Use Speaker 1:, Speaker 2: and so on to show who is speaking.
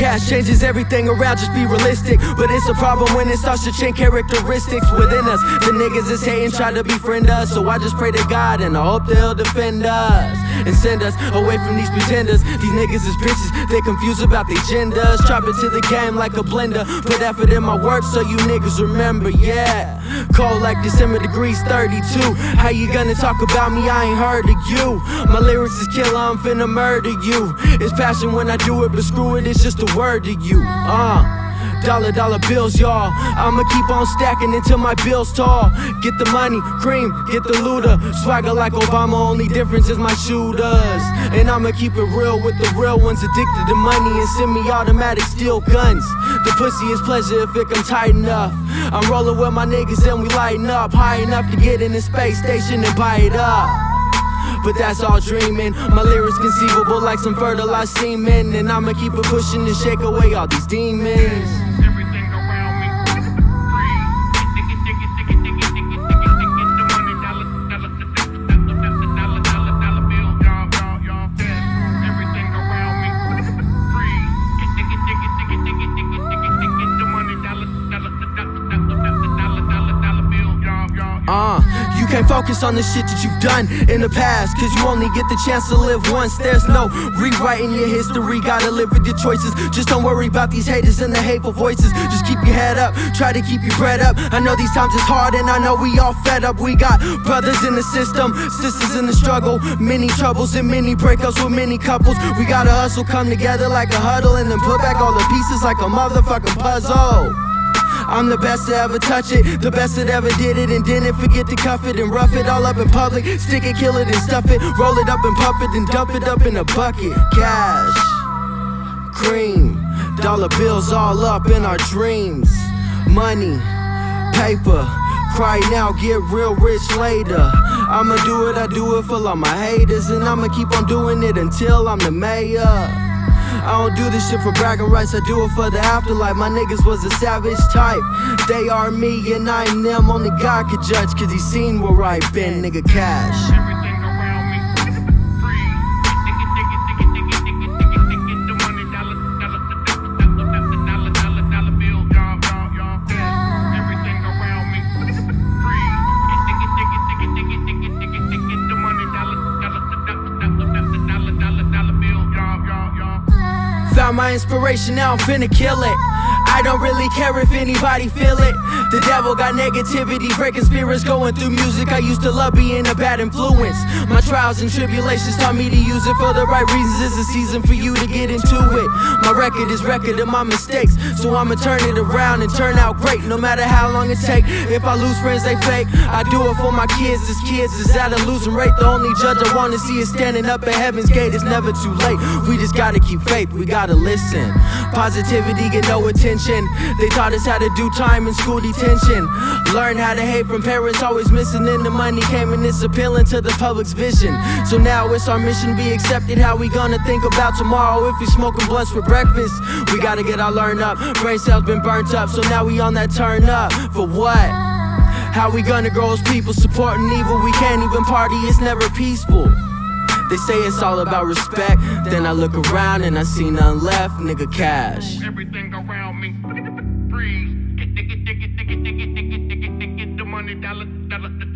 Speaker 1: Cash changes everything around, just be realistic. But it's a problem when it starts to change characteristics within us. The niggas is hating, try to befriend us. So I just pray to God and I hope they'll defend us and send us away from these pretenders. These niggas is bitches, they confused about their genders. It to the game like a blender. Put effort in my work so you niggas remember, yeah. Cold like December degrees 32. How you gonna talk about me? I ain't heard of you. My lyrics is killer, I'm finna murder you. It's passion when I do it, but screw it, it's just a word to you. Uh. Dollar, dollar bills, y'all. I'ma keep on stacking until my bills tall. Get the money, cream, get the looter. Swagger like Obama, only difference is my shooters. And I'ma keep it real with the real ones addicted to money and semi automatic steel guns. The pussy is pleasure if it come tight enough. I'm rolling with my niggas and we lighting up. High enough to get in the space station and buy it up. But that's all dreaming. My lyrics conceivable like some fertilized semen. And I'ma keep it pushing to shake away all these demons. You can't focus on the shit that you've done in the past, cause you only get the chance to live once. There's no rewriting your history, gotta live with your choices. Just don't worry about these haters and the hateful voices. Just keep your head up, try to keep your bread up. I know these times is hard, and I know we all fed up. We got brothers in the system, sisters in the struggle, many troubles and many breakups with many couples. We gotta hustle, come together like a huddle, and then put back all the pieces like a motherfucking puzzle. I'm the best to ever touch it, the best that ever did it, and didn't forget to cuff it and rough it all up in public. Stick it, kill it, and stuff it, roll it up and pump it, and dump it up in a bucket. Cash, cream, dollar bills all up in our dreams. Money, paper, cry now, get real rich later. I'ma do it, I do it for all my haters, and I'ma keep on doing it until I'm the mayor. I don't do this shit for bragging rights, I do it for the afterlife. My niggas was a savage type. They are me and I'm them. Only God could judge, cause he seen where I've been, nigga cash. My inspiration, now I'm finna kill it. I don't really care if anybody feel it. The devil got negativity, breaking spirits, going through music. I used to love being a bad influence. My trials and tribulations taught me to use it for the right reasons. It's a season for you to get into. My record is record of my mistakes, so I'ma turn it around and turn out great, no matter how long it take. If I lose friends, they fake. I do it for my kids. This kids is at a losing rate. The only judge I wanna see is standing up at heaven's gate. It's never too late. We just gotta keep faith. We gotta listen. Positivity get no attention. They taught us how to do time in school detention. Learn how to hate from parents always missing, and the money came and it's appealing to the public's vision. So now it's our mission be accepted. How we gonna think about tomorrow if we smoking blunts for breakfast? breakfast. We gotta get our learn up. Brain cells been burnt up, so now we on that turn up. For what? How we gonna grow as people supporting evil? We can't even party, it's never peaceful. They say it's all about respect. Then I look around and I see none left, nigga cash.
Speaker 2: Everything around me. Freeze. Get, the money, dollar, dollar.